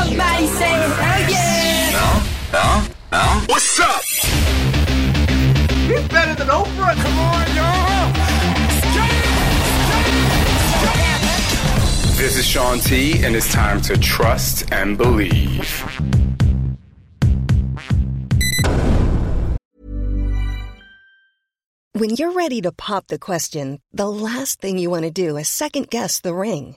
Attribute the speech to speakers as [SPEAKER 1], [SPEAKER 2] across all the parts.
[SPEAKER 1] Somebody say hell yeah.
[SPEAKER 2] Now, now, now, what's up?
[SPEAKER 3] He's better than Oprah. Come on, y'all.
[SPEAKER 2] This is Shaun T, and it's time to trust and believe.
[SPEAKER 4] When you're ready to pop the question, the last thing you want to do is second guess the ring.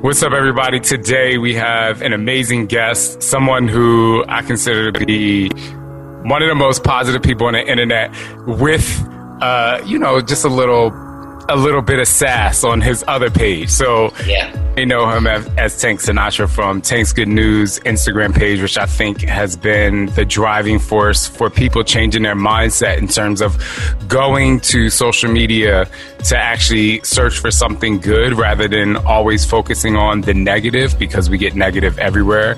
[SPEAKER 2] What's up, everybody? Today we have an amazing guest, someone who I consider to be one of the most positive people on the internet with, uh, you know, just a little, a little bit of sass on his other page. So,
[SPEAKER 5] Yeah.
[SPEAKER 2] you know him as, as Tank Sinatra from Tank's Good News Instagram page, which I think has been the driving force for people changing their mindset in terms of going to social media to actually search for something good rather than always focusing on the negative because we get negative everywhere.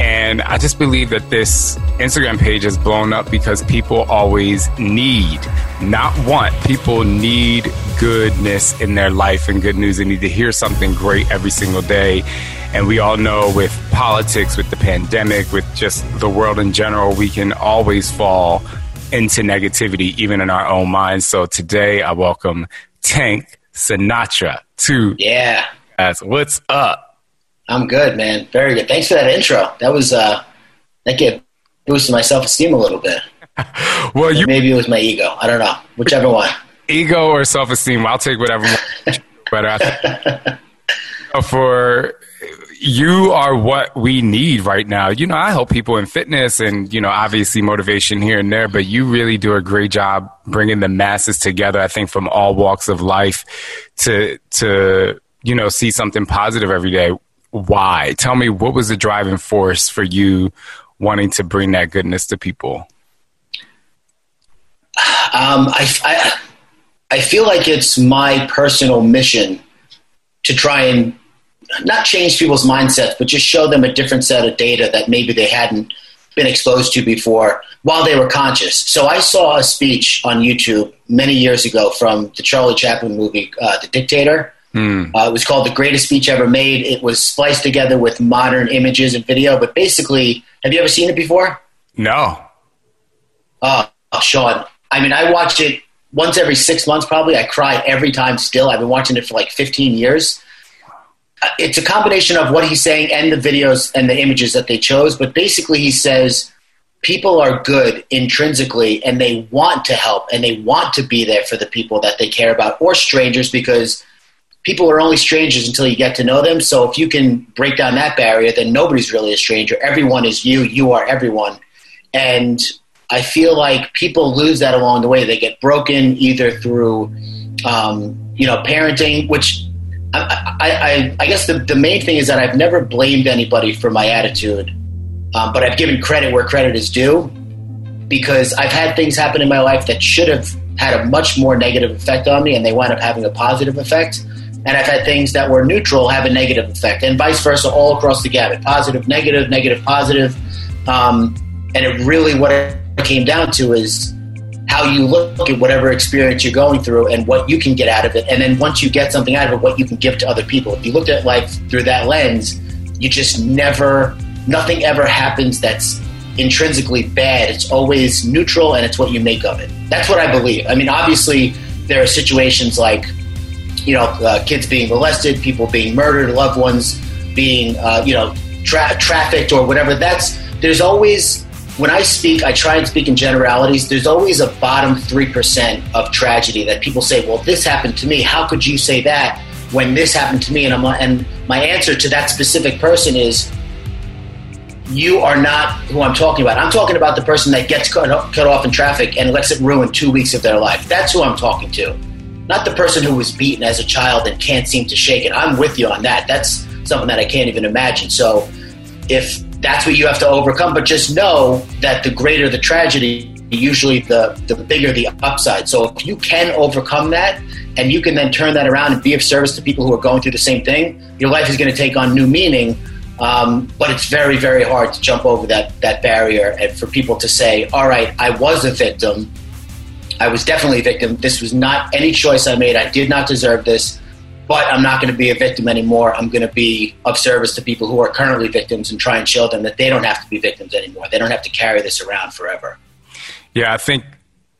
[SPEAKER 2] And I just believe that this Instagram page has blown up because people always need, not want, people need goodness in their life and good news. They need to hear something great every single day. And we all know with politics, with the pandemic, with just the world in general, we can always fall into negativity, even in our own minds. So today I welcome Tank Sinatra to
[SPEAKER 5] Yeah.
[SPEAKER 2] us. What's up?
[SPEAKER 5] I'm good, man. Very good. Thanks for that intro. That was uh that gave boosted my self esteem a little bit.
[SPEAKER 2] Well, you
[SPEAKER 5] Maybe it was my ego. I don't know. Whichever one.
[SPEAKER 2] Ego or self esteem, I'll take whatever. but for you are what we need right now. You know, I help people in fitness and, you know, obviously motivation here and there, but you really do a great job bringing the masses together. I think from all walks of life to, to, you know, see something positive every day. Why? Tell me what was the driving force for you wanting to bring that goodness to people?
[SPEAKER 5] Um, I, I, I feel like it's my personal mission to try and not change people's mindsets, but just show them a different set of data that maybe they hadn't been exposed to before while they were conscious. So I saw a speech on YouTube many years ago from the Charlie Chaplin movie, uh, The Dictator. Uh, it was called The Greatest Speech Ever Made. It was spliced together with modern images and video, but basically, have you ever seen it before?
[SPEAKER 2] No.
[SPEAKER 5] Oh, Shaun. I mean, I watch it once every six months, probably. I cry every time still. I've been watching it for like 15 years. Uh, It's a combination of what he's saying and the videos and the images that they chose. But basically, he says people are good intrinsically and they want to help and they want to be there for the people that they care about or strangers because people are only strangers until you get to know them. So if you can break down that barrier, then nobody's really a stranger. Everyone is you. You are everyone. And I feel like people lose that along the way. They get broken either through, um, you know, parenting, which I, I, I, guess the, the main thing is that I've never blamed anybody for my attitude, um, but I've given credit where credit is due because I've had things happen in my life that should have had a much more negative effect on me and they wind up having a positive effect. And I've had things that were neutral have a negative effect, and vice versa, all across the gamut positive, negative, negative, positive. Um, and it really, what came down to is how you look at whatever experience you're going through and what you can get out of it. And then once you get something out of it, what you can give to other people. If you looked at life through that lens, you just never, nothing ever happens that's intrinsically bad. It's always neutral and it's what you make of it. That's what I believe. I mean, obviously, there are situations like, you know, uh, kids being molested, people being murdered, loved ones being, uh, you know, tra- trafficked or whatever. That's there's always when I speak, I try and speak in generalities. There's always a bottom three percent of tragedy that people say, "Well, this happened to me. How could you say that when this happened to me?" And I'm and my answer to that specific person is, you are not who I'm talking about. I'm talking about the person that gets cut, cut off in traffic and lets it ruin two weeks of their life. That's who I'm talking to. Not the person who was beaten as a child and can't seem to shake it. I'm with you on that. That's something that I can't even imagine. So if that's what you have to overcome, but just know that the greater the tragedy, usually the, the bigger the upside. So if you can overcome that and you can then turn that around and be of service to people who are going through the same thing, your life is going to take on new meaning um, but it's very, very hard to jump over that, that barrier and for people to say, all right, I was a victim. I was definitely a victim. This was not any choice I made. I did not deserve this, but I'm not going to be a victim anymore. I'm going to be of service to people who are currently victims and try and show them that they don't have to be victims anymore. They don't have to carry this around forever.
[SPEAKER 2] Yeah, I think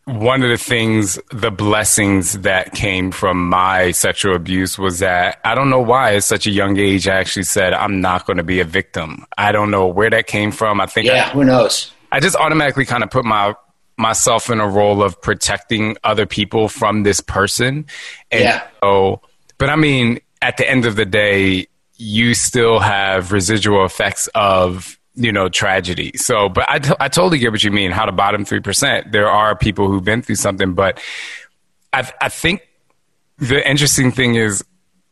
[SPEAKER 2] one of the things, the blessings that came from my sexual abuse was that I don't know why at such a young age I actually said I'm not going to be a victim. I don't know where that came from. I think
[SPEAKER 5] yeah,
[SPEAKER 2] I,
[SPEAKER 5] who knows?
[SPEAKER 2] I just automatically kind of put my myself in a role of protecting other people from this person. And
[SPEAKER 5] yeah.
[SPEAKER 2] so, but I mean, at the end of the day, you still have residual effects of you know, tragedy. So, but I, t- I totally get what you mean. How the bottom 3%, there are people who've been through something, but I, I think the interesting thing is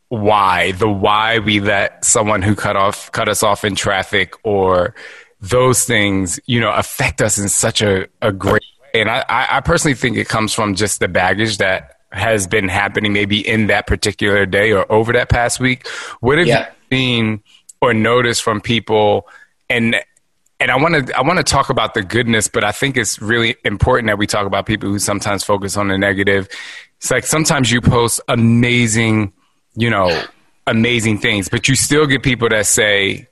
[SPEAKER 2] why, the why we let someone who cut off, cut us off in traffic or those things, you know, affect us in such a, a great way. And I, I personally think it comes from just the baggage that has been happening maybe in that particular day or over that past week. What have
[SPEAKER 5] Yeah.
[SPEAKER 2] you seen or noticed from people and and I want to I want to talk about the goodness, but I think it's really important that we talk about people who sometimes focus on the negative. It's like sometimes you post amazing, you know, amazing things, but you still get people that say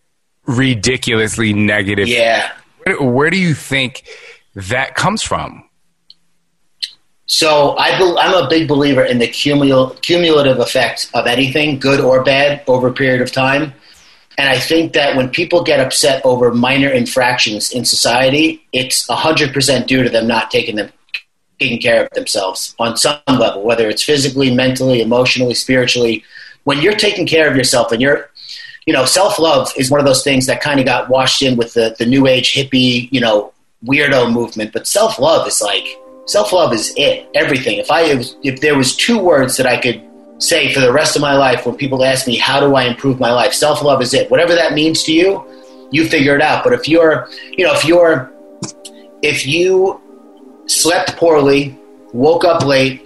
[SPEAKER 2] ridiculously negative.
[SPEAKER 5] Yeah.
[SPEAKER 2] Where, where do you think that comes from?
[SPEAKER 5] So I I'm a big believer in the cumul- cumulative effect of anything, good or bad, over a period of time. And I think that when people get upset over minor infractions in society, it's 100% due to them not taking them taking care of themselves on some level, whether it's physically, mentally, emotionally, spiritually. When you're taking care of yourself and you're, you know, self love is one of those things that kind of got washed in with the, the new age hippie, you know, weirdo movement. But self love is like, self love is it, everything. If I, if there was two words that I could say for the rest of my life when people ask me, how do I improve my life? Self love is it. Whatever that means to you, you figure it out. But if you're, you know, if you're, if you slept poorly, woke up late,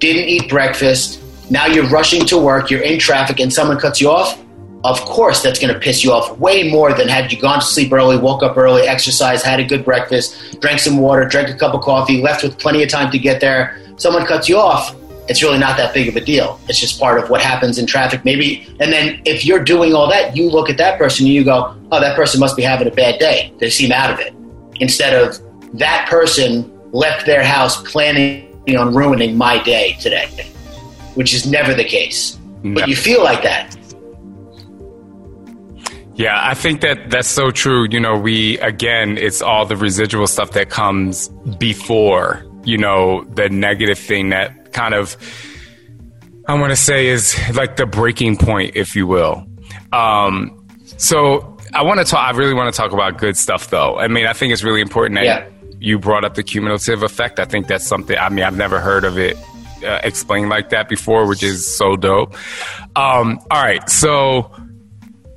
[SPEAKER 5] didn't eat breakfast, now you're rushing to work, you're in traffic, and someone cuts you off, of course that's going to piss you off way more than had you gone to sleep early, woke up early, exercised, had a good breakfast, drank some water, drank a cup of coffee, left with plenty of time to get there. Someone cuts you off, it's really not that big of a deal. It's just part of what happens in traffic, maybe. And then if you're doing all that, you look at that person and you go, oh, that person must be having a bad day. They seem out of it. Instead of that person left their house planning on ruining my day today, which is never the case.
[SPEAKER 2] No.
[SPEAKER 5] But you feel like that.
[SPEAKER 2] Yeah, I think that that's so true. You know, we, again, it's all the residual stuff that comes before, you know, the negative thing that kind of, I want to say is like the breaking point, if you will. Um, so I want to talk, I really want to talk about good stuff though. I mean, I think it's really important that
[SPEAKER 5] Yeah.
[SPEAKER 2] you brought up the cumulative effect. I think that's something, I mean, I've never heard of it uh, explained like that before, which is so dope. Um, all right. So,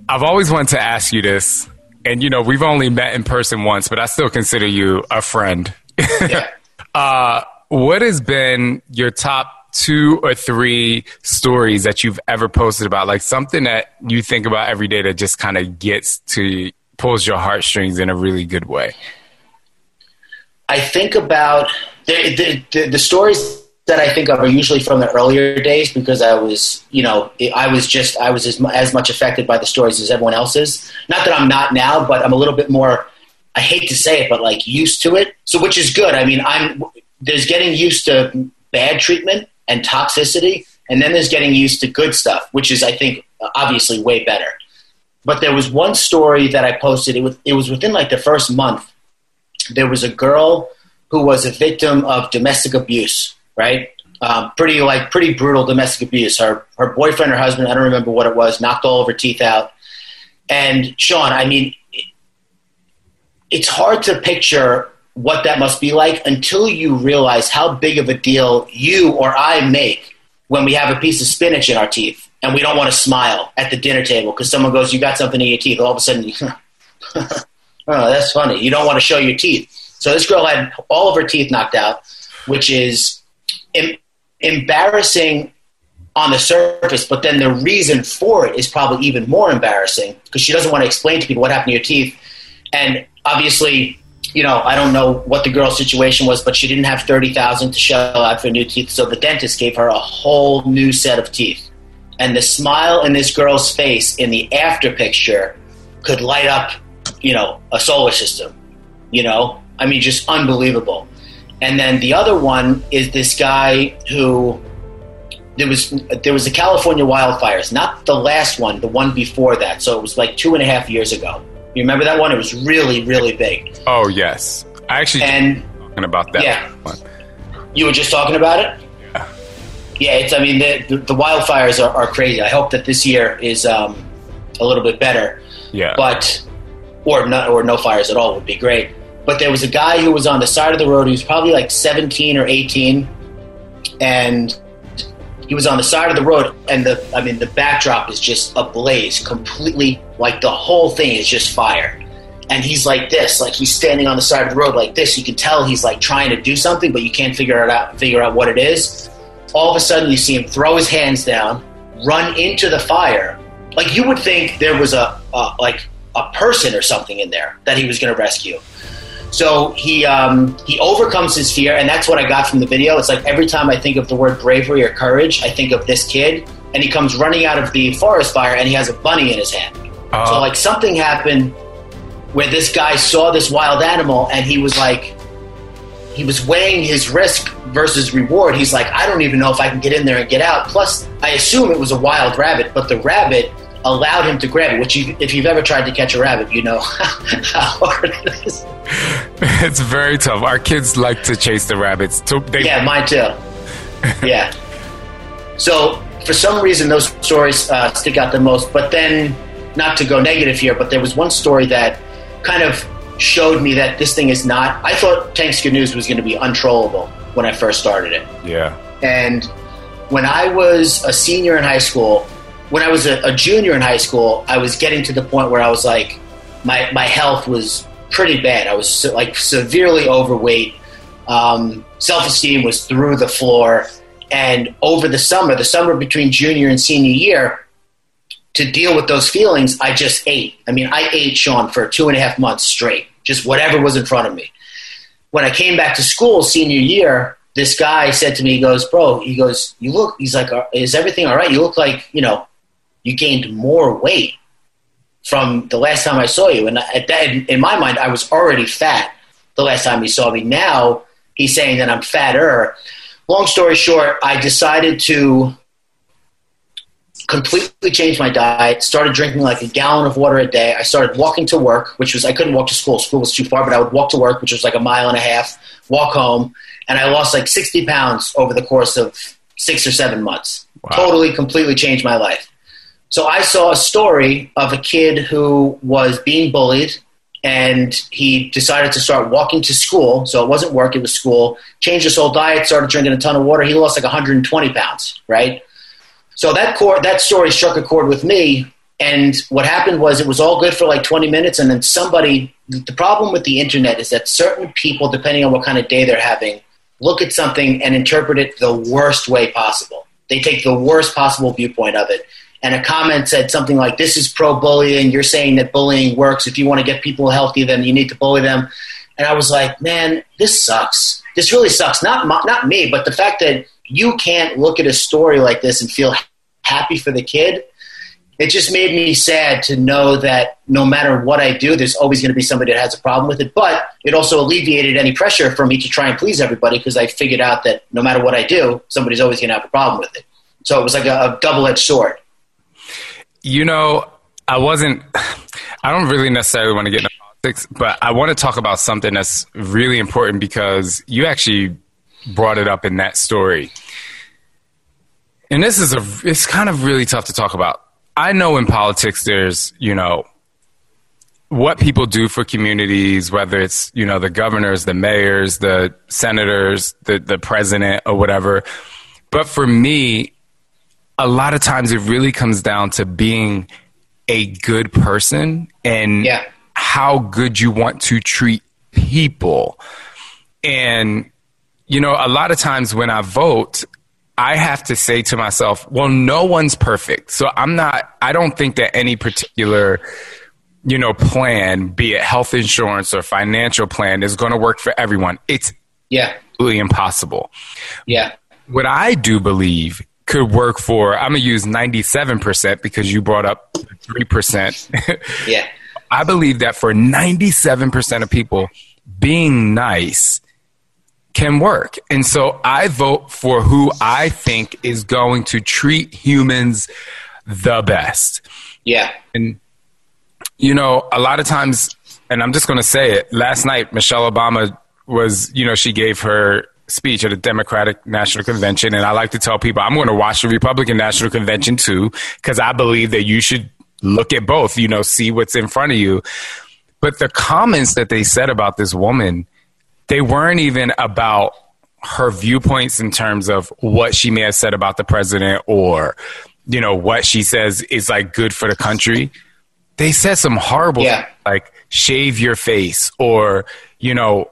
[SPEAKER 2] I've always wanted to ask you this, and you know, we've only met in person once, but I still consider you a friend.
[SPEAKER 5] Yeah.
[SPEAKER 2] uh, what has been your top two or three stories that you've ever posted about? Like something that you think about every day that just kind of gets to pulls your heartstrings in a really good way.
[SPEAKER 5] I think about the, the, the, the stories that I think of are usually from the earlier days because I was, you know, I was just, I was as, as much affected by the stories as everyone else is. Not that I'm not now, but I'm a little bit more, I hate to say it, but like used to it. So, which is good. I mean, I'm, there's getting used to bad treatment and toxicity, and then there's getting used to good stuff, which is, I think, obviously way better. but there was one story that I posted. It was it was within like the first month. There was a girl who was a victim of domestic abuse, right? Um, pretty like pretty brutal domestic abuse. Her her boyfriend or husband, I don't remember what it was, knocked all of her teeth out. And Shaun, I mean, it's hard to picture what that must be like until you realize how big of a deal you or I make when we have a piece of spinach in our teeth and we don't want to smile at the dinner table because someone goes, "You got something in your teeth." All of a sudden, oh, that's funny. You don't want to show your teeth. So this girl had all of her teeth knocked out, which is em- embarrassing on the surface, but then the reason for it is probably even more embarrassing because she doesn't want to explain to people what happened to your teeth. And obviously, you know, I don't know what the girl's situation was, but she didn't have thirty thousand to shell out for new teeth, so the dentist gave her a whole new set of teeth. And the smile in this girl's face in the after picture could light up, you know, a solar system. You know, I mean, just unbelievable. And then the other one is this guy who there was there was the California wildfires, not the last one, the one before that. So it was like two and a half years ago. You remember that one? It was really, really big.
[SPEAKER 2] Oh yes, I actually
[SPEAKER 5] and
[SPEAKER 2] talking about that.
[SPEAKER 5] Yeah,
[SPEAKER 2] one.
[SPEAKER 5] you were just talking about it.
[SPEAKER 2] Yeah,
[SPEAKER 5] yeah. It's. I mean, the the, the wildfires are, are, crazy. I hope that this year is um, a little bit better.
[SPEAKER 2] Yeah,
[SPEAKER 5] but or not or no fires at all would be great. But there was a guy who was on the side of the road. He was probably like 17 or 18, and he was on the side of the road, and the I mean the backdrop is just ablaze, completely like the whole thing is just fire. And he's like this, like he's standing on the side of the road like this. You can tell he's like trying to do something, but you can't figure it out. Figure out what it is. All of a sudden, you see him throw his hands down, run into the fire. Like you would think there was a, a like a person or something in there that he was going to rescue. So he um, he overcomes his fear, and that's what I got from the video. It's like every time I think of the word bravery or courage, I think of this kid, and he comes running out of the forest fire, and he has a bunny in his hand. Uh, so like something happened where this guy saw this wild animal, and he was like, he was weighing his risk versus reward. He's like, I don't even know if I can get in there and get out. Plus, I assume it was a wild rabbit, but the rabbit allowed him to grab it. Which, you, if you've ever tried to catch a rabbit, you know how hard it is.
[SPEAKER 2] It's very tough. Our kids like to chase the rabbits.
[SPEAKER 5] They- yeah, mine too. yeah. So for some reason, those stories uh, stick out the most. But then, not to go negative here, but there was one story that kind of showed me that this thing is not. I thought Tank's Good News was going to be untrollable when I first started it.
[SPEAKER 2] Yeah.
[SPEAKER 5] And when I was a senior in high school, when I was a, a, junior in high school, I was getting to the point where I was like, my, my health was pretty bad. I was like severely overweight. Um, Self esteem was through the floor. And over the summer, the summer between junior and senior year, to deal with those feelings, I just ate. I mean, I ate Shaun for two and a half months straight, just whatever was in front of me. When I came back to school senior year, this guy said to me, he goes, bro, he goes, you look, he's like, is everything all right? You look like, you know, you gained more weight from the last time I saw you. And at that, in my mind, I was already fat the last time he saw me. Now he's saying that I'm fatter. Long story short, I decided to completely change my diet, started drinking like a gallon of water a day. I started walking to work, which was, I couldn't walk to school. School was too far, but I would walk to work, which was like a mile and a half, walk home. And I lost like 60 pounds over the course of six or seven months. Wow. Totally, completely changed my life. So I saw a story of a kid who was being bullied and he decided to start walking to school. So it wasn't work, it was school. Changed his whole diet, started drinking a ton of water. He lost like 120 pounds, right? So that chord, that story struck a chord with me. And what happened was it was all good for like 20 minutes. And then somebody, the problem with the internet is that certain people, depending on what kind of day they're having, look at something and interpret it the worst way possible. They take the worst possible viewpoint of it and a comment said something like, "This is pro-bullying. You're saying that bullying works. If you want to get people healthy, then you need to bully them." And I was like, "Man, this sucks. This really sucks. Not not me, but the fact that you can't look at a story like this and feel happy for the kid." It just made me sad to know that no matter what I do, there's always going to be somebody that has a problem with it. But it also alleviated any pressure for me to try and please everybody because I figured out that no matter what I do, somebody's always going to have a problem with it. So it was like a, a double edged sword.
[SPEAKER 2] You know, I wasn't. I don't really necessarily want to get into politics, but I want to talk about something that's really important because you actually brought it up in that story. And this is a. It's kind of really tough to talk about. I know in politics, there's you know what people do for communities, whether it's you know the governors, the mayors, the senators, the the president, or whatever. But for me, a lot of times it really comes down to being a good person and
[SPEAKER 5] Yeah.
[SPEAKER 2] how good you want to treat people. And, you know, a lot of times when I vote, I have to say to myself, well, no one's perfect. So I'm not, I don't think that any particular, you know, plan, be it health insurance or financial plan, is going to work for everyone. It's
[SPEAKER 5] Yeah.
[SPEAKER 2] absolutely impossible
[SPEAKER 5] Yeah.
[SPEAKER 2] what I do believe could work for, I'm going to use 97% because you brought up 3%.
[SPEAKER 5] Yeah.
[SPEAKER 2] I believe that for 97% of people, being nice can work. And so I vote for who I think is going to treat humans the best.
[SPEAKER 5] Yeah.
[SPEAKER 2] And, you know, a lot of times, and I'm just going to say it, last night, Michelle Obama was, you know, she gave her speech at a Democratic National Convention. And I like to tell people I'm going to watch the Republican National Convention too, because I believe that you should look at both, you know, see what's in front of you. But the comments that they said about this woman, they weren't even about her viewpoints in terms of what she may have said about the president or, you know, what she says is like good for the country. They said some horrible,
[SPEAKER 5] Yeah.
[SPEAKER 2] like shave your face or, you know,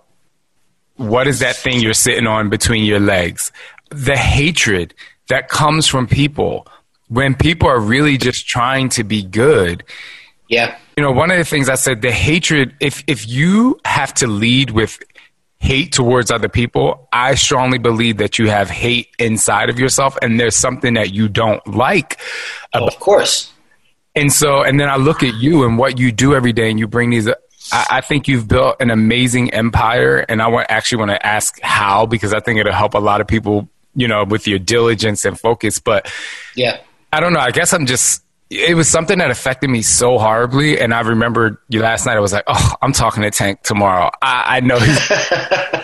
[SPEAKER 2] what is that thing you're sitting on between your legs? The hatred that comes from people when people are really just trying to be good.
[SPEAKER 5] Yeah.
[SPEAKER 2] You know, one of the things I said, the hatred, if, if you have to lead with hate towards other people, I strongly believe that you have hate inside of yourself and there's something that you don't like.
[SPEAKER 5] Oh, of course.
[SPEAKER 2] And so, and then I look at you and what you do every day and you bring these, I, I think you've built an amazing empire. And I want, actually want to ask how, because I think it'll help a lot of people, you know, with your diligence and focus. But
[SPEAKER 5] Yeah.
[SPEAKER 2] I don't know. I guess I'm just. It was something that affected me so horribly, and I remembered you last night. I was like, "Oh, I'm talking to Tank tomorrow." I, I know.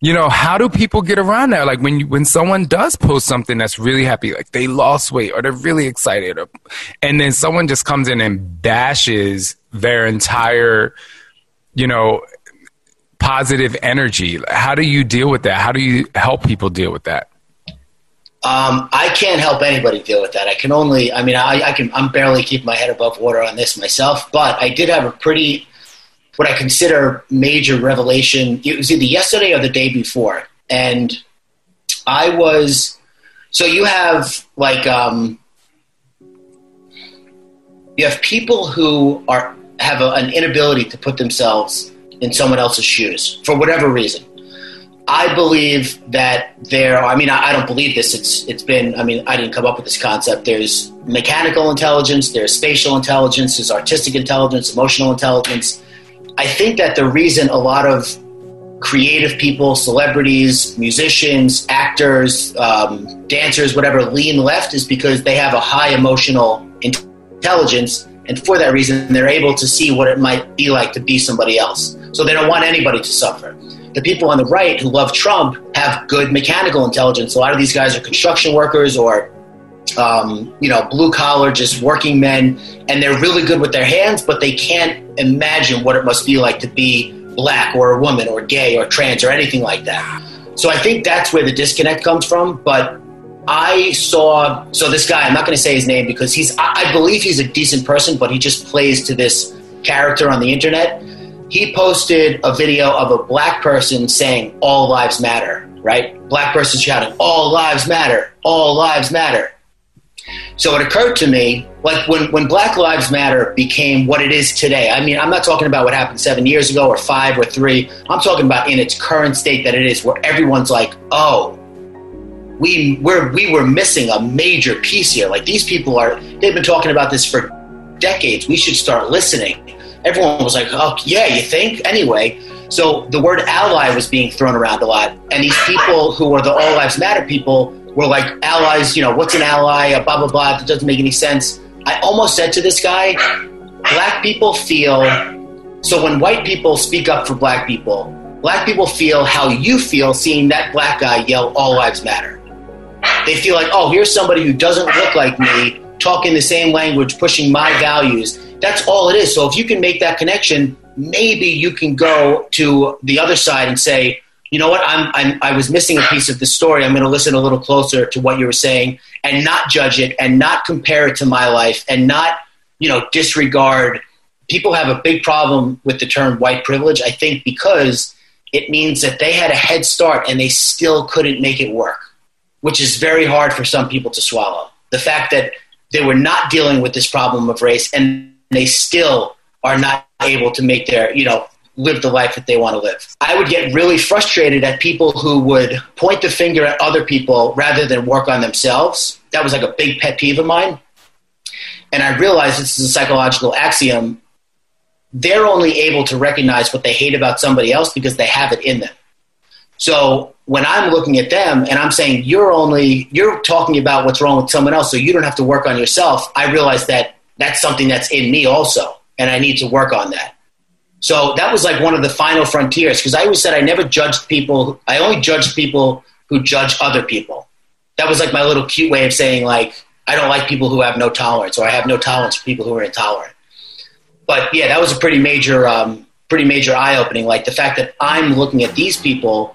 [SPEAKER 2] You know, how do people get around that? Like when you, when someone does post something that's really happy, like they lost weight or they're really excited, or, and then someone just comes in and bashes their entire, you know, positive energy. How do you deal with that? How do you help people deal with that?
[SPEAKER 5] Um, I can't help anybody deal with that. I can only, I mean, I, I can, I'm barely keeping my head above water on this myself, but I did have a pretty, what I consider major revelation. It was either yesterday or the day before. And I was, so you have like, um, you have people who are, have a, an inability to put themselves in someone else's shoes for whatever reason. I believe that there. I mean, I, I don't believe this. It's it's been. I mean, I didn't come up with this concept. There's mechanical intelligence. There's spatial intelligence. There's artistic intelligence. Emotional intelligence. I think that the reason a lot of creative people, celebrities, musicians, actors, um, dancers, whatever, lean left is because they have a high emotional intelligence, and for that reason, they're able to see what it might be like to be somebody else. So they don't want anybody to suffer the people on the right who love Trump have good mechanical intelligence. A lot of these guys are construction workers or, um, you know, blue collar, just working men, and they're really good with their hands, but they can't imagine what it must be like to be black or a woman or gay or trans or anything like that. So I think that's where the disconnect comes from. But I saw, so this guy, I'm not going to say his name because he's, I, I believe he's a decent person, but he just plays to this character on the internet. He posted a video of a black person saying all lives matter right? Black person shouting all lives matter all lives matter. So it occurred to me like when, when black lives matter became what it is today i mean i'm not talking about what happened seven years ago or five or three. I'm talking about in its current state that it is where everyone's like oh we we're, we were missing a major piece here like these people are they've been talking about this for decades we should start listening everyone was like, oh, yeah, you think? Anyway, so the word ally was being thrown around a lot. And these people who were the All Lives Matter people were like, allies, you know, what's an ally? Uh, blah, blah, blah. It doesn't make any sense. I almost said to this guy, black people feel so when white people speak up for black people, black people feel how you feel seeing that black guy yell all lives matter. They feel like, oh, here's somebody who doesn't look like me, talking the same language, pushing my values. That's all it is. So if you can make that connection, maybe you can go to the other side and say, you know what, I'm, I'm I was missing a piece of the story. I'm going to listen a little closer to what you were saying and not judge it and not compare it to my life and not, you know, disregard. People have a big problem with the term white privilege, I think, because it means that they had a head start and they still couldn't make it work, which is very hard for some people to swallow. The fact that they were not dealing with this problem of race and they still are not able to make their, you know, live the life that they want to live. I would get really frustrated at people who would point the finger at other people rather than work on themselves. That was like a big pet peeve of mine. And I realized this is a psychological axiom. They're only able to recognize what they hate about somebody else because they have it in them. So when I'm looking at them and I'm saying you're only you're talking about what's wrong with someone else so you don't have to work on yourself, I realize that that's something that's in me also and I need to work on that. So that was like one of the final frontiers because I always said I never judged people. I only judged people who judge other people. That was like my little cute way of saying like I don't like people who have no tolerance or I have no tolerance for people who are intolerant. But yeah, that was a pretty major, um, pretty major eye opening. Like the fact that I'm looking at these people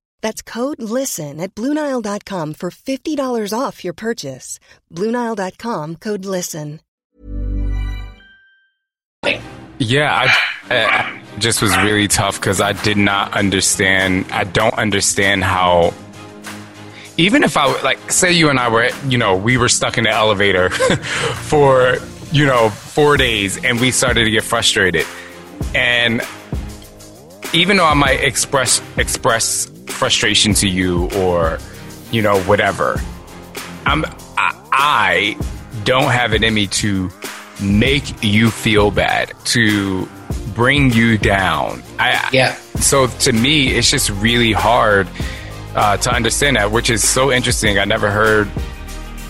[SPEAKER 4] That's code LISTEN at Bluenile.com for $50 off your purchase. Bluenile.com code LISTEN.
[SPEAKER 2] Yeah, I, I just was really tough because I did not understand. I don't understand how. Even if I like, say you and I were, you know, we were stuck in the elevator for, you know, four days, and we started to get frustrated, and even though I might express express frustration to you or, you know, whatever, I'm I, I don't have it in me to make you feel bad, to bring you down. I,
[SPEAKER 5] Yeah.
[SPEAKER 2] So to me, it's just really hard uh, to understand that, which is so interesting. I never heard,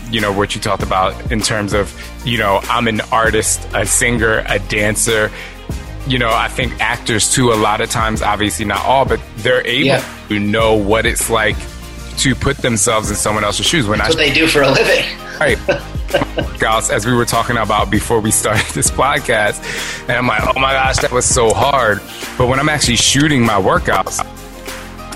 [SPEAKER 2] you know, what you talked about in terms of, you know, I'm an artist, a singer, a dancer. You know, I think actors too, a lot of times, obviously not all, but they're able
[SPEAKER 5] Yeah.
[SPEAKER 2] to know what it's like to put themselves in someone else's shoes. When
[SPEAKER 5] That's what they do for a living.
[SPEAKER 2] right. Workouts, as we were talking about before we started this podcast, and I'm like, oh my gosh, that was so hard. But when I'm actually shooting my workouts,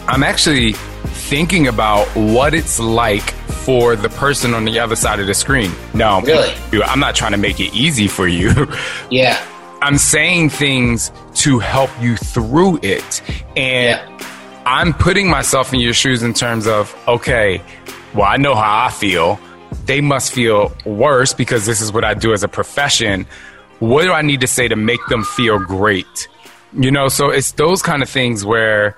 [SPEAKER 2] I'm actually thinking about what it's like for the person on the other side of the screen. No,
[SPEAKER 5] Really?
[SPEAKER 2] I'm not trying to make it easy for you.
[SPEAKER 5] Yeah.
[SPEAKER 2] I'm saying things to help you through it. And
[SPEAKER 5] Yeah.
[SPEAKER 2] I'm putting myself in your shoes in terms of, okay, well, I know how I feel. They must feel worse because this is what I do as a profession. What do I need to say to make them feel great? You know, so it's those kind of things where,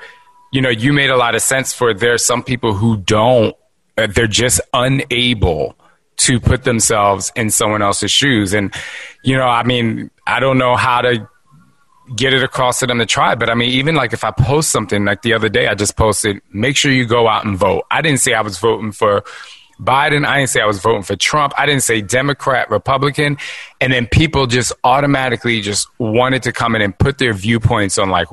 [SPEAKER 2] you know, you made a lot of sense for there's some people who don't, uh, they're just unable to put themselves in someone else's shoes. And, you know, I mean, I don't know how to get it across to them to try. But I mean, even like if I post something like the other day, I just posted, make sure you go out and vote. I didn't say I was voting for Biden. I didn't say I was voting for Trump. I didn't say Democrat, Republican. And then people just automatically just wanted to come in and put their viewpoints on like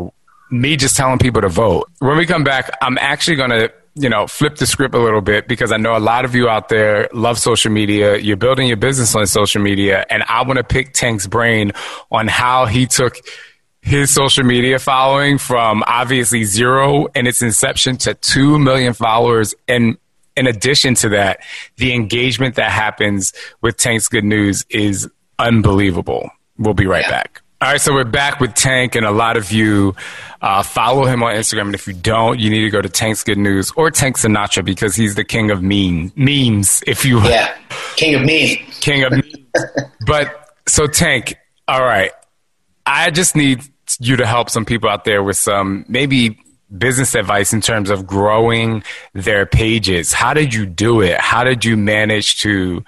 [SPEAKER 2] me just telling people to vote. When we come back, I'm actually going to you know, flip the script a little bit because I know a lot of you out there love social media. You're building your business on social media. And I want to pick Tank's brain on how he took his social media following from obviously zero in its inception to 2 million followers. And in addition to that, the engagement that happens with Tank's Good News is unbelievable. We'll be right
[SPEAKER 5] Yeah.
[SPEAKER 2] back. All right, so we're back with Tank, and a lot of you uh, follow him on Instagram. And if you don't, you need to go to Tank's Good News or Tank Sinatra because he's the king of meme memes, if you will.
[SPEAKER 5] Yeah. King of memes.
[SPEAKER 2] king of memes. but So Tank, all right. I just need you to help some people out there with some maybe business advice in terms of growing their pages. How did you do it? How did you manage to,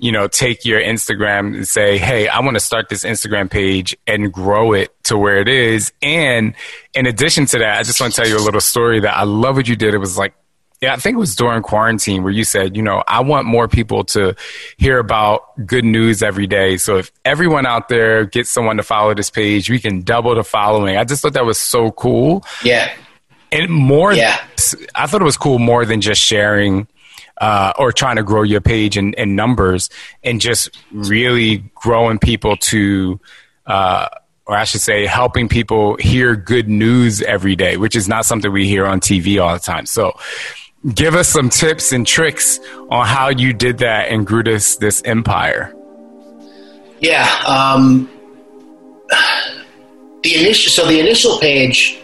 [SPEAKER 2] you know, take your Instagram and say, Hey, I want to start this Instagram page and grow it to where it is. And in addition to that, I just want to tell you a little story that I love what you did. It was like yeah, I think it was during quarantine where you said, you know, I want more people to hear about good news every day. So if everyone out there gets someone to follow this page, we can double the following. I just thought that was so cool.
[SPEAKER 5] Yeah.
[SPEAKER 2] And more,
[SPEAKER 5] yeah.
[SPEAKER 2] I thought it was cool more than just sharing uh, or trying to grow your page in, in numbers and just really growing people to, uh, or I should say, helping people hear good news every day, which is not something we hear on TV all the time. So, give us some tips and tricks on how you did that and grew this this empire.
[SPEAKER 5] Yeah, um, the initial so the initial page,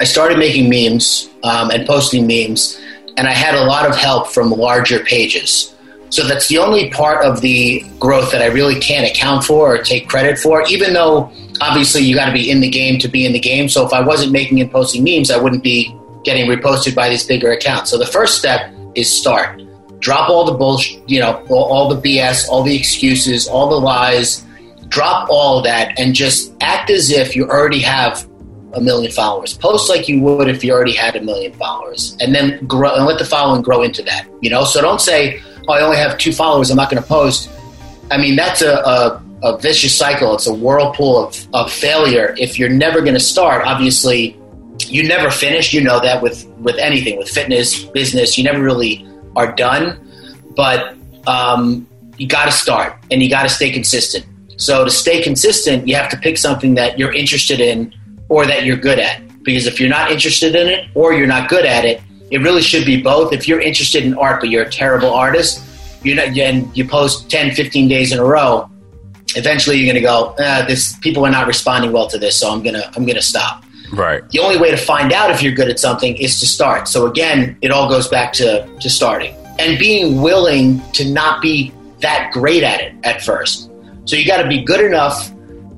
[SPEAKER 5] I started making memes um, and posting memes, and I had a lot of help from larger pages. So that's the only part of the growth that I really can't account for or take credit for, even though obviously you got to be in the game to be in the game. So if I wasn't making and posting memes, I wouldn't be getting reposted by these bigger accounts. So the first step is start. Drop all the bullshit, you know, all, the BS, all the excuses, all the lies. Drop all that and just act as if you already have a million followers. Post like you would if you already had a million followers, and then grow and let the following grow into that. You know, so don't say, "Oh, I only have two followers. I'm not going to post." I mean, that's a, a, a vicious cycle. It's a whirlpool of, of failure. If you're never going to start, obviously, you never finish. You know that with with anything, with fitness, business, you never really are done. But um, you got to start, and you got to stay consistent. So to stay consistent, you have to pick something that you're interested in or that you're good at. Because if you're not interested in it or you're not good at it, it really should be both. If you're interested in art but you're a terrible artist, you're not, and you post 10, 15 days in a row, eventually you're going to go, ah, this people are not responding well to this, so I'm gonna I'm gonna stop.
[SPEAKER 2] Right.
[SPEAKER 5] The only way to find out if you're good at something is to start. So again, it all goes back to, to starting and being willing to not be that great at it at first. So you got to be good enough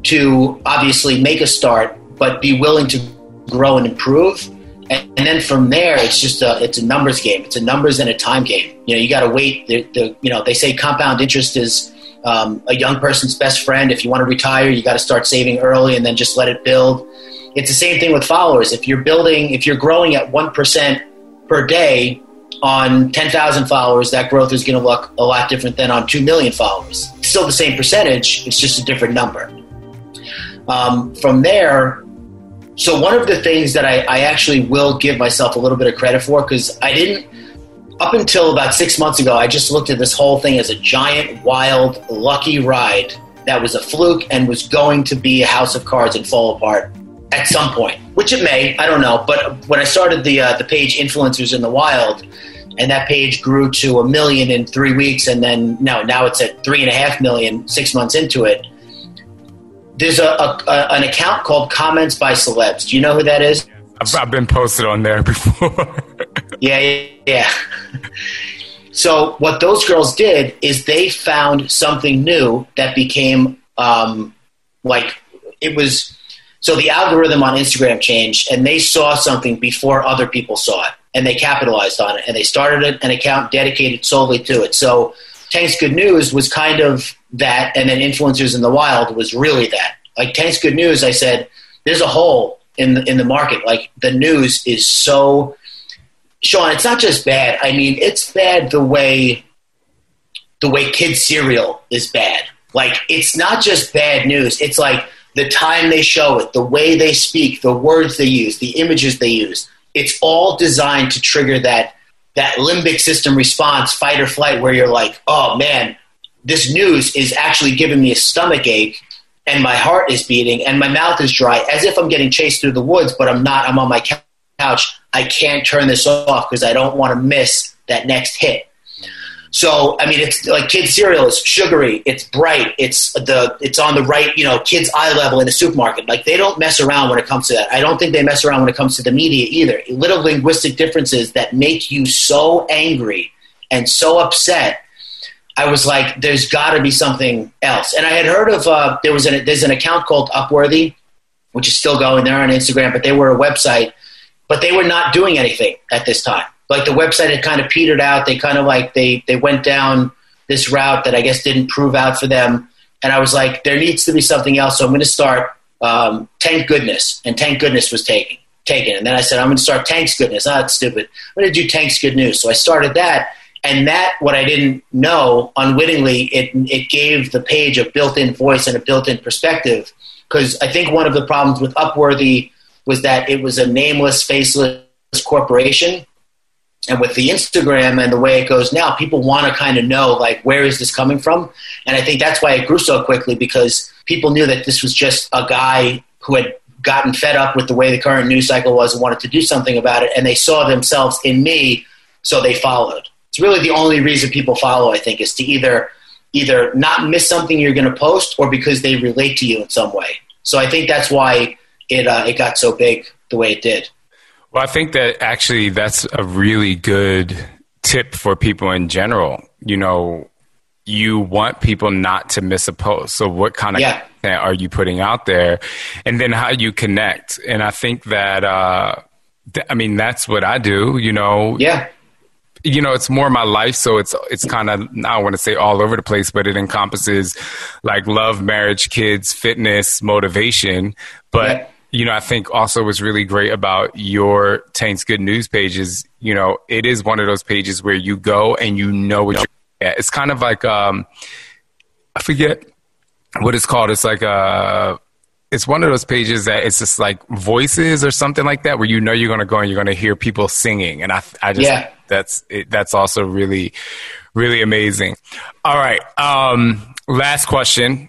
[SPEAKER 5] to obviously make a start, but be willing to grow and improve. And, and then from there, it's just a it's a numbers game. It's a numbers and a time game. You know, you got to wait. The, the, you know, they say compound interest is um, a young person's best friend. If you want to retire, you got to start saving early and then just let it build. It's the same thing with followers. If you're building, if you're growing at 1% per day on 10,000 followers, that growth is going to look a lot different than on 2 million followers. It's still the same percentage, it's just a different number. Um, from there, so one of the things that I, I actually will give myself a little bit of credit for, because I didn't, up until about six months ago, I just looked at this whole thing as a giant, wild, lucky ride that was a fluke and was going to be a house of cards and fall apart at some point, which it may. I don't know. But when I started the uh, the page influencers in the wild, and that page grew to a million in three weeks, and then now now it's at three and a half million six months into it. There's a, a, a an account called Comments by Celebs. Do you know who that is?
[SPEAKER 2] I've, I've been posted on there before.
[SPEAKER 5] yeah, yeah, yeah. so what those girls did is they found something new that became um, like it was so the algorithm on Instagram changed, and they saw something before other people saw it, and they capitalized on it, and they started an account dedicated solely to it. So Tank's Good News was kind of that, and then Influencers in the Wild was really that. Like Tank's Good News, I said, there's a hole in the, in the market. Like the news is so, Shaun, it's not just bad. I mean, it's bad the way the way kids cereal is bad. Like it's not just bad news. It's like the time they show it, the way they speak, the words they use, the images they use. It's all designed to trigger that that limbic system response, fight or flight, where you're like, oh man, this news is actually giving me a stomach ache and my heart is beating and my mouth is dry, as if I'm getting chased through the woods, but I'm not. I'm on my couch. I can't turn this off because I don't want to miss that next hit. So I mean, it's like kids cereal is sugary, it's bright, it's the it's on the right, you know, kids eye level in the supermarket. Like they don't mess around when it comes to that. I don't think they mess around when it comes to the media either. Little linguistic differences that make you so angry and so upset. I was like, there's got to be something else. And I had heard of uh, there was an there's an account called Upworthy, which is still going. They're on Instagram, but they were a website, but they were not doing anything at this time. Like the website had kind of petered out. They kind of like they they went down this route that I guess didn't prove out for them. And I was like, there needs to be something else. So I'm going to start um, Tank Goodness, and Tank Goodness was taken. Taken, and then I said, I'm going to start Tank's Goodness. Ah, that's stupid. I'm going to do Tank's Good News. So I started that, and that what I didn't know unwittingly, it it gave the page a built-in voice and a built-in perspective. Because I think one of the problems with Upworthy was that it was a nameless, faceless corporation and with the Instagram and the way it goes now, people want to kind of know like where is this coming from, and I think that's why it grew so quickly because people knew that this was just a guy who had gotten fed up with the way the current news cycle was and wanted to do something about it, and they saw themselves in me, so they followed. It's really the only reason people follow, I think, is to either either not miss something you're going to post or because they relate to you in some way. So I think that's why it uh, it got so big the way it did.
[SPEAKER 2] Well, I think that actually that's a really good tip for people in general. You know, you want people not to miss a post. So, what kind of
[SPEAKER 5] yeah.
[SPEAKER 2] content are you putting out there? And then how you connect. And I think that, uh, th- I mean, that's what I do, you know.
[SPEAKER 5] Yeah.
[SPEAKER 2] You know, it's more my life, so it's it's kind of I don't want to say all over the place, but it encompasses like love, marriage, kids, fitness, motivation. But yeah you know, I think also was really great about your Tank's Good News pages. You know, it is one of those pages where you go and you know what you're at. It's kind of like, um, I forget what it's called. It's like, uh, it's one of those pages that it's just like voices or something like that where you know you're going to go and you're going to hear people singing. And I, I just, yeah. that's, it, that's also really, really amazing. All right. Um, last question.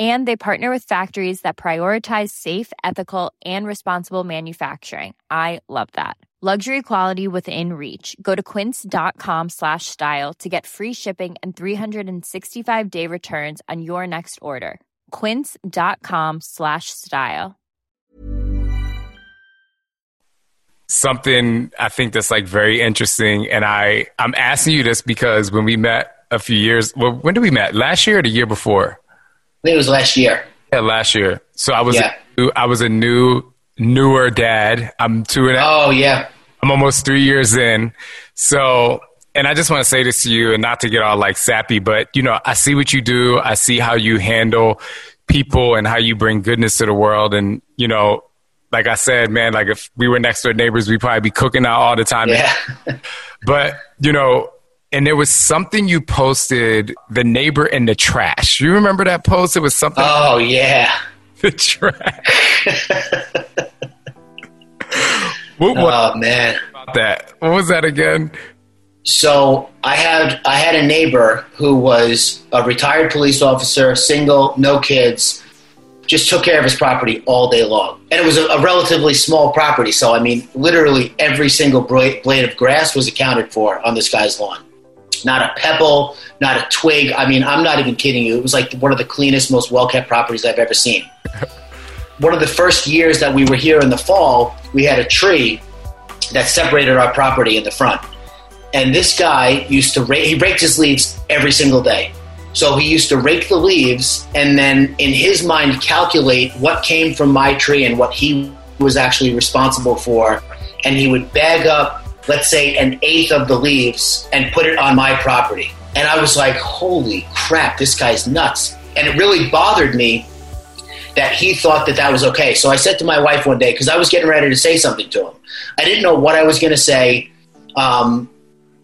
[SPEAKER 6] and they partner with factories that prioritize safe ethical and responsible manufacturing. I love that. Luxury quality within reach. Go to quince.com slash style to get free shipping and 365 day returns on your next order. quince.com slash style.
[SPEAKER 2] Something i think that's like very interesting and i i'm asking you this because when we met a few years well when did we met? Last year or the year before
[SPEAKER 5] think it was last year.
[SPEAKER 2] Yeah, last year. So I was yeah. a I was a new newer dad. I'm two and a half.
[SPEAKER 5] Oh yeah.
[SPEAKER 2] I'm almost three years in. So and I just want to say this to you and not to get all like sappy, but you know, I see what you do. I see how you handle people and how you bring goodness to the world. And, you know, like I said, man, like if we were next door neighbors, we'd probably be cooking out all the time.
[SPEAKER 5] Yeah.
[SPEAKER 2] but, you know, and there was something you posted, the neighbor in the trash. You remember that post? It was something.
[SPEAKER 5] Oh yeah,
[SPEAKER 2] the trash.
[SPEAKER 5] what, what, oh man,
[SPEAKER 2] about that? What was that again?
[SPEAKER 5] So I had I had a neighbor who was a retired police officer, single, no kids, just took care of his property all day long, and it was a, a relatively small property. So I mean, literally every single blade of grass was accounted for on this guy's lawn not a pebble, not a twig. I mean, I'm not even kidding you. It was like one of the cleanest, most well kept properties I've ever seen. one of the first years that we were here in the fall, we had a tree that separated our property in the front. And this guy used to rake, he raked his leaves every single day. So he used to rake the leaves and then in his mind calculate what came from my tree and what he was actually responsible for. And he would bag up let's say, an eighth of the leaves and put it on my property. And I was like, holy crap, this guy's nuts. And it really bothered me that he thought that that was okay. So I said to my wife one day because I was getting ready to say something to him. I didn't know what I was going to say, um,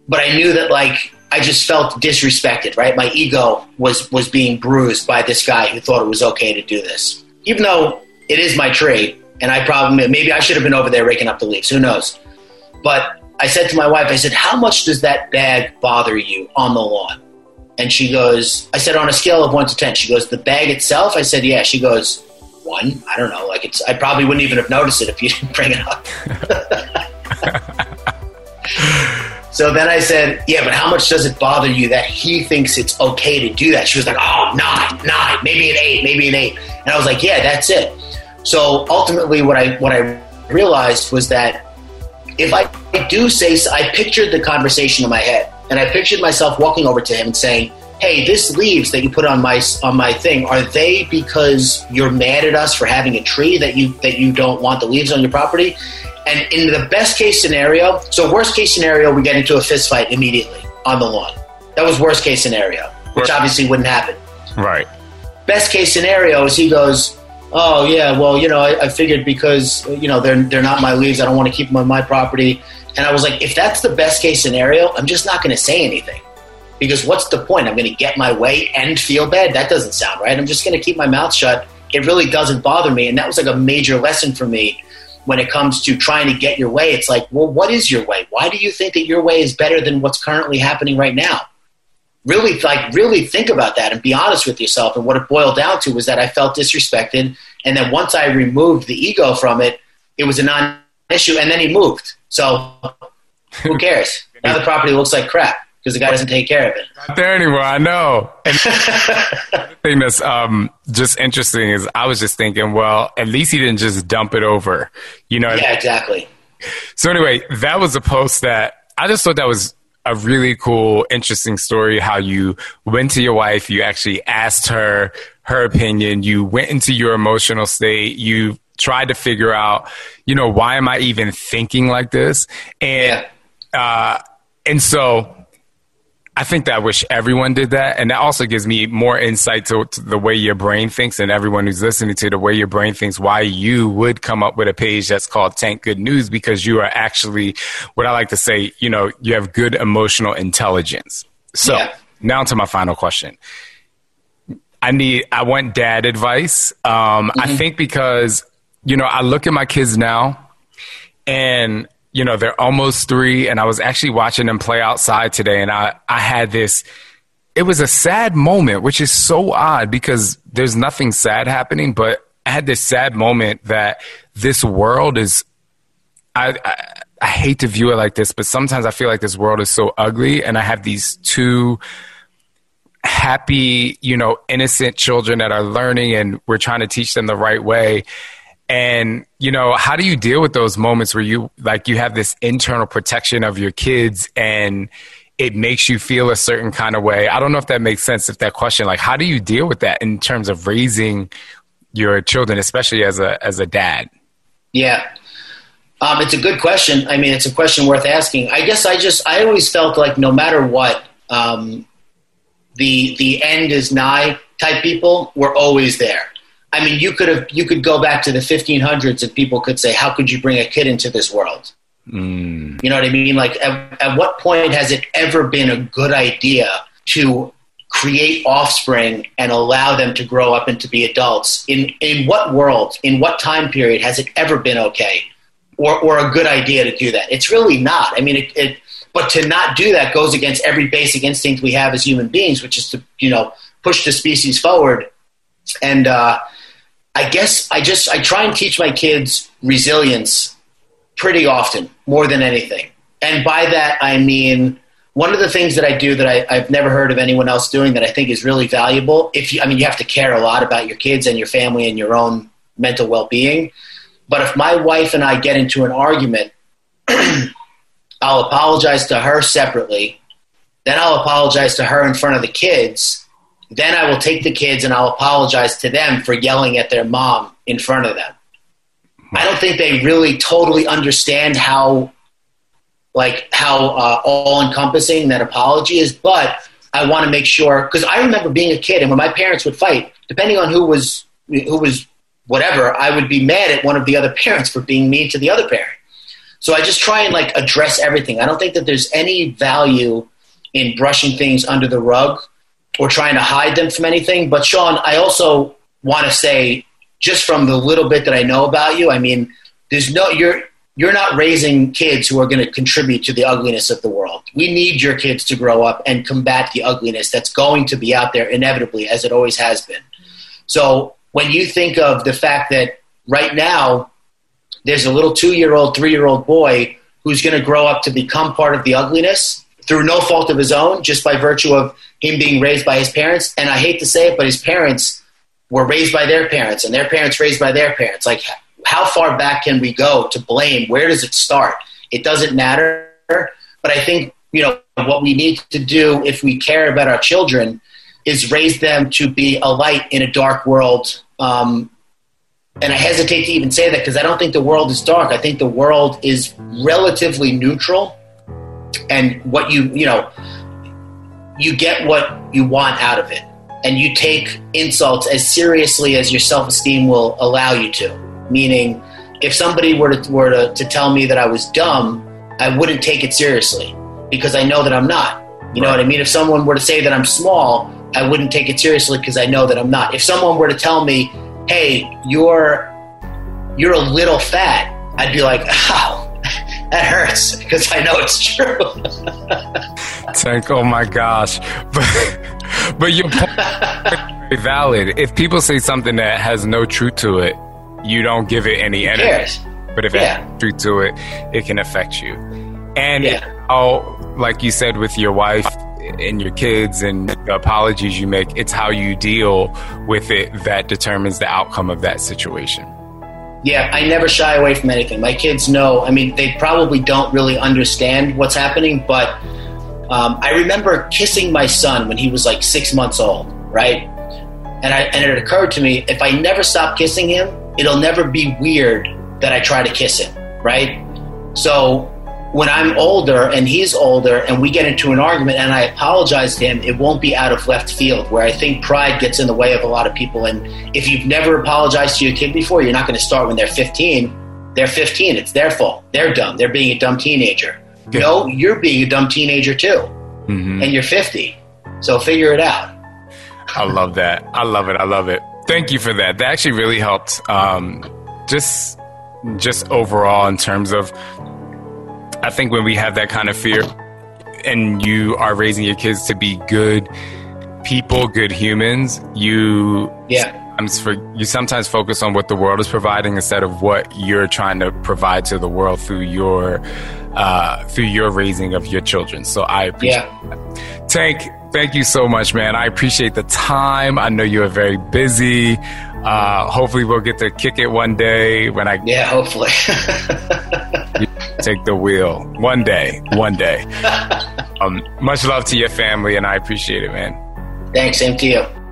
[SPEAKER 5] but I knew that like I just felt disrespected. Right, my ego was was being bruised by this guy who thought it was okay to do this, even though it is my trade. And I probably maybe I should have been over there raking up the leaves. Who knows? But I said to my wife, I said, "How much does that bag bother you on the lawn?" And she goes, I said, on a scale of one to 10, she goes, the bag itself? I said, yeah. She goes, one? I don't know. Like, it's, I probably wouldn't even have noticed it if you didn't bring it up. so then I said, yeah, but how much does it bother you that he thinks it's okay to do that? She was like, oh, nine, nine, maybe an eight, maybe an eight. And I was like, yeah, that's it. So ultimately, what I, what I realized was that if I do say, I pictured the conversation in my head and I pictured myself walking over to him and saying, "Hey, this leaves that you put on my on my thing are they because you're mad at us for having a tree that you that you don't want the leaves on your property?" And in the best case scenario, so worst case scenario, we get into a fist fight immediately on the lawn. That was worst case scenario, which obviously wouldn't happen.
[SPEAKER 2] Right.
[SPEAKER 5] Best case scenario is he goes, "Oh yeah, well you know I, I figured because you know they're they're not my leaves, I don't want to keep them on my property." And I was like, if that's the best case scenario, I'm just not going to say anything. Because what's the point? I'm going to get my way and feel bad? That doesn't sound right. I'm just going to keep my mouth shut. It really doesn't bother me. And that was like a major lesson for me when it comes to trying to get your way. It's like, well, what is your way? Why do you think that your way is better than what's currently happening right now? Really, like, really think about that and be honest with yourself. And what it boiled down to was that I felt disrespected. And then once I removed the ego from it, it was a non issue. And then he moved. So who cares? now the property looks like crap because the guy doesn't take care of it.
[SPEAKER 2] Not there anymore. I know. And the thing that's um, just interesting is I was just thinking, well, at least he didn't just dump it over. You know?
[SPEAKER 5] Yeah, exactly.
[SPEAKER 2] So anyway, that was a post that I just thought that was a really cool, interesting story. How you went to your wife, you actually asked her her opinion, you went into your emotional state, you tried to figure out, you know, why am I even thinking like this? And yeah. uh, and so I think that I wish everyone did that, and that also gives me more insight to, to, the way your brain thinks, and everyone who's listening to the way your brain thinks. Why you would come up with a page that's called Tank Good News because you are actually what I like to say. You know, you have good emotional intelligence. So yeah. now to my final question. I need. I want dad advice. Um, mm-hmm. I think because you know, I look at my kids now and, you know, they're almost three and I was actually watching them play outside today and I, I had this, it was a sad moment, which is so odd because there's nothing sad happening, but I had this sad moment that this world is, I, I, I hate to view it like this, but sometimes I feel like this world is so ugly and I have these two, happy, you know, innocent children that are learning and we're trying to teach them the right way. And, you know, how do you deal with those moments where you like you have this internal protection of your kids and it makes you feel a certain kind of way? I don't know if that makes sense if that question like how do you deal with that in terms of raising your children especially as a as a dad?
[SPEAKER 5] Yeah. Um, it's a good question. I mean, it's a question worth asking. I guess I just I always felt like no matter what, um, the the end is nigh type people were always there. I mean, you could have you could go back to the 1500s and people could say, "How could you bring a kid into this world?" Mm. You know what I mean? Like, at, at what point has it ever been a good idea to create offspring and allow them to grow up and to be adults? In in what world, in what time period has it ever been okay or or a good idea to do that? It's really not. I mean, it, it but to not do that goes against every basic instinct we have as human beings, which is to you know push the species forward. And uh, I guess I just I try and teach my kids resilience pretty often, more than anything. And by that I mean one of the things that I do that I, have never heard of anyone else doing that I think is really valuable. If you, I mean, you have to care a lot about your kids and your family and your own mental well-being. But if my wife and I get into an argument, I'll apologize to her separately. Then I'll apologize to her in front of the kids then I will take the kids and I'll apologize to them for yelling at their mom in front of them. I don't think they really totally understand how, like, how uh, all encompassing that apology is, but I want to make sure because I remember being a kid and when my parents would fight, depending on who was who was whatever, I would be mad at one of the other parents for being mean to the other parent. So I just try and like address everything. I don't think that there's any value in brushing things under the rug or trying to hide them from anything. But Shaun, I also want to say, just from the little bit that I know about you, I mean, there's no you're you're not raising kids who are going to contribute to the ugliness of the world. We need your kids to grow up and combat the ugliness that's going to be out there inevitably, as it always has been. So when you think of the fact that right now there's a little two year old, three year old boy who's going to grow up to become part of the ugliness through no fault of his own, just by virtue of him being raised by his parents. And I hate to say it, but his parents were raised by their parents and their parents raised by their parents. Like, how far back can we go to blame? Where does it start? It doesn't matter. But I think, you know, what we need to do if we care about our children is raise them to be a light in a dark world. Um, and I hesitate to even say that because I don't think the world is dark. I think the world is relatively neutral. And what you, you know, you get what you want out of it. And you take insults as seriously as your self esteem will allow you to. Meaning, if somebody were to, were to, to tell me that I was dumb, I wouldn't take it seriously because I know that I'm not. You know what I mean? If someone were to say that I'm small, I wouldn't take it seriously because I know that I'm not. If someone were to tell me, "Hey, you're you're a little fat," I'd be like, "Ow, that hurts," because I know it's true.
[SPEAKER 2] Tank, oh my gosh, but but your point is very valid. If people say something that has no truth to it, you don't give it any energy.
[SPEAKER 5] cares?
[SPEAKER 2] But if
[SPEAKER 5] Yeah.
[SPEAKER 2] it has truth to it, it can affect you. And
[SPEAKER 5] Yeah.
[SPEAKER 2] how, like you said, with your wife and your kids and the apologies you make, it's how you deal with it that determines the outcome of that situation.
[SPEAKER 5] Yeah, I never shy away from anything. My kids know. I mean, they probably don't really understand what's happening, but um, I remember kissing my son when he was like six months old, right? And I and it occurred to me if I never stop kissing him, it'll never be weird that I try to kiss him, right? So when I'm older and he's older and we get into an argument and I apologize to him, it won't be out of left field where I think pride gets in the way of a lot of people. And if you've never apologized to your kid before, you're not going to start when they're 15. They're 15. It's their fault. They're dumb. They're being a dumb teenager.
[SPEAKER 2] Yeah.
[SPEAKER 5] No, you're being a dumb teenager too.
[SPEAKER 2] Mhm.
[SPEAKER 5] And you're 50. So figure it out.
[SPEAKER 2] I love that. I love it. I love it. Thank you for that. That actually really helped. Um, just, just overall in terms of, I think when we have that kind of fear, and you are raising your kids to be good people, good humans, you
[SPEAKER 5] Yeah.
[SPEAKER 2] sometimes for you sometimes focus on what the world is providing instead of what you're trying to provide to the world through your uh, through your raising of your children. So I appreciate
[SPEAKER 5] Yeah.
[SPEAKER 2] that. Tank, thank you so much, man. I appreciate the time. I know you are very busy. Uh, hopefully, we'll get to kick it one day when I
[SPEAKER 5] Yeah, hopefully.
[SPEAKER 2] take the wheel. One day, one day. um, much love to your family, and I appreciate it, man.
[SPEAKER 5] Thanks. Same to you.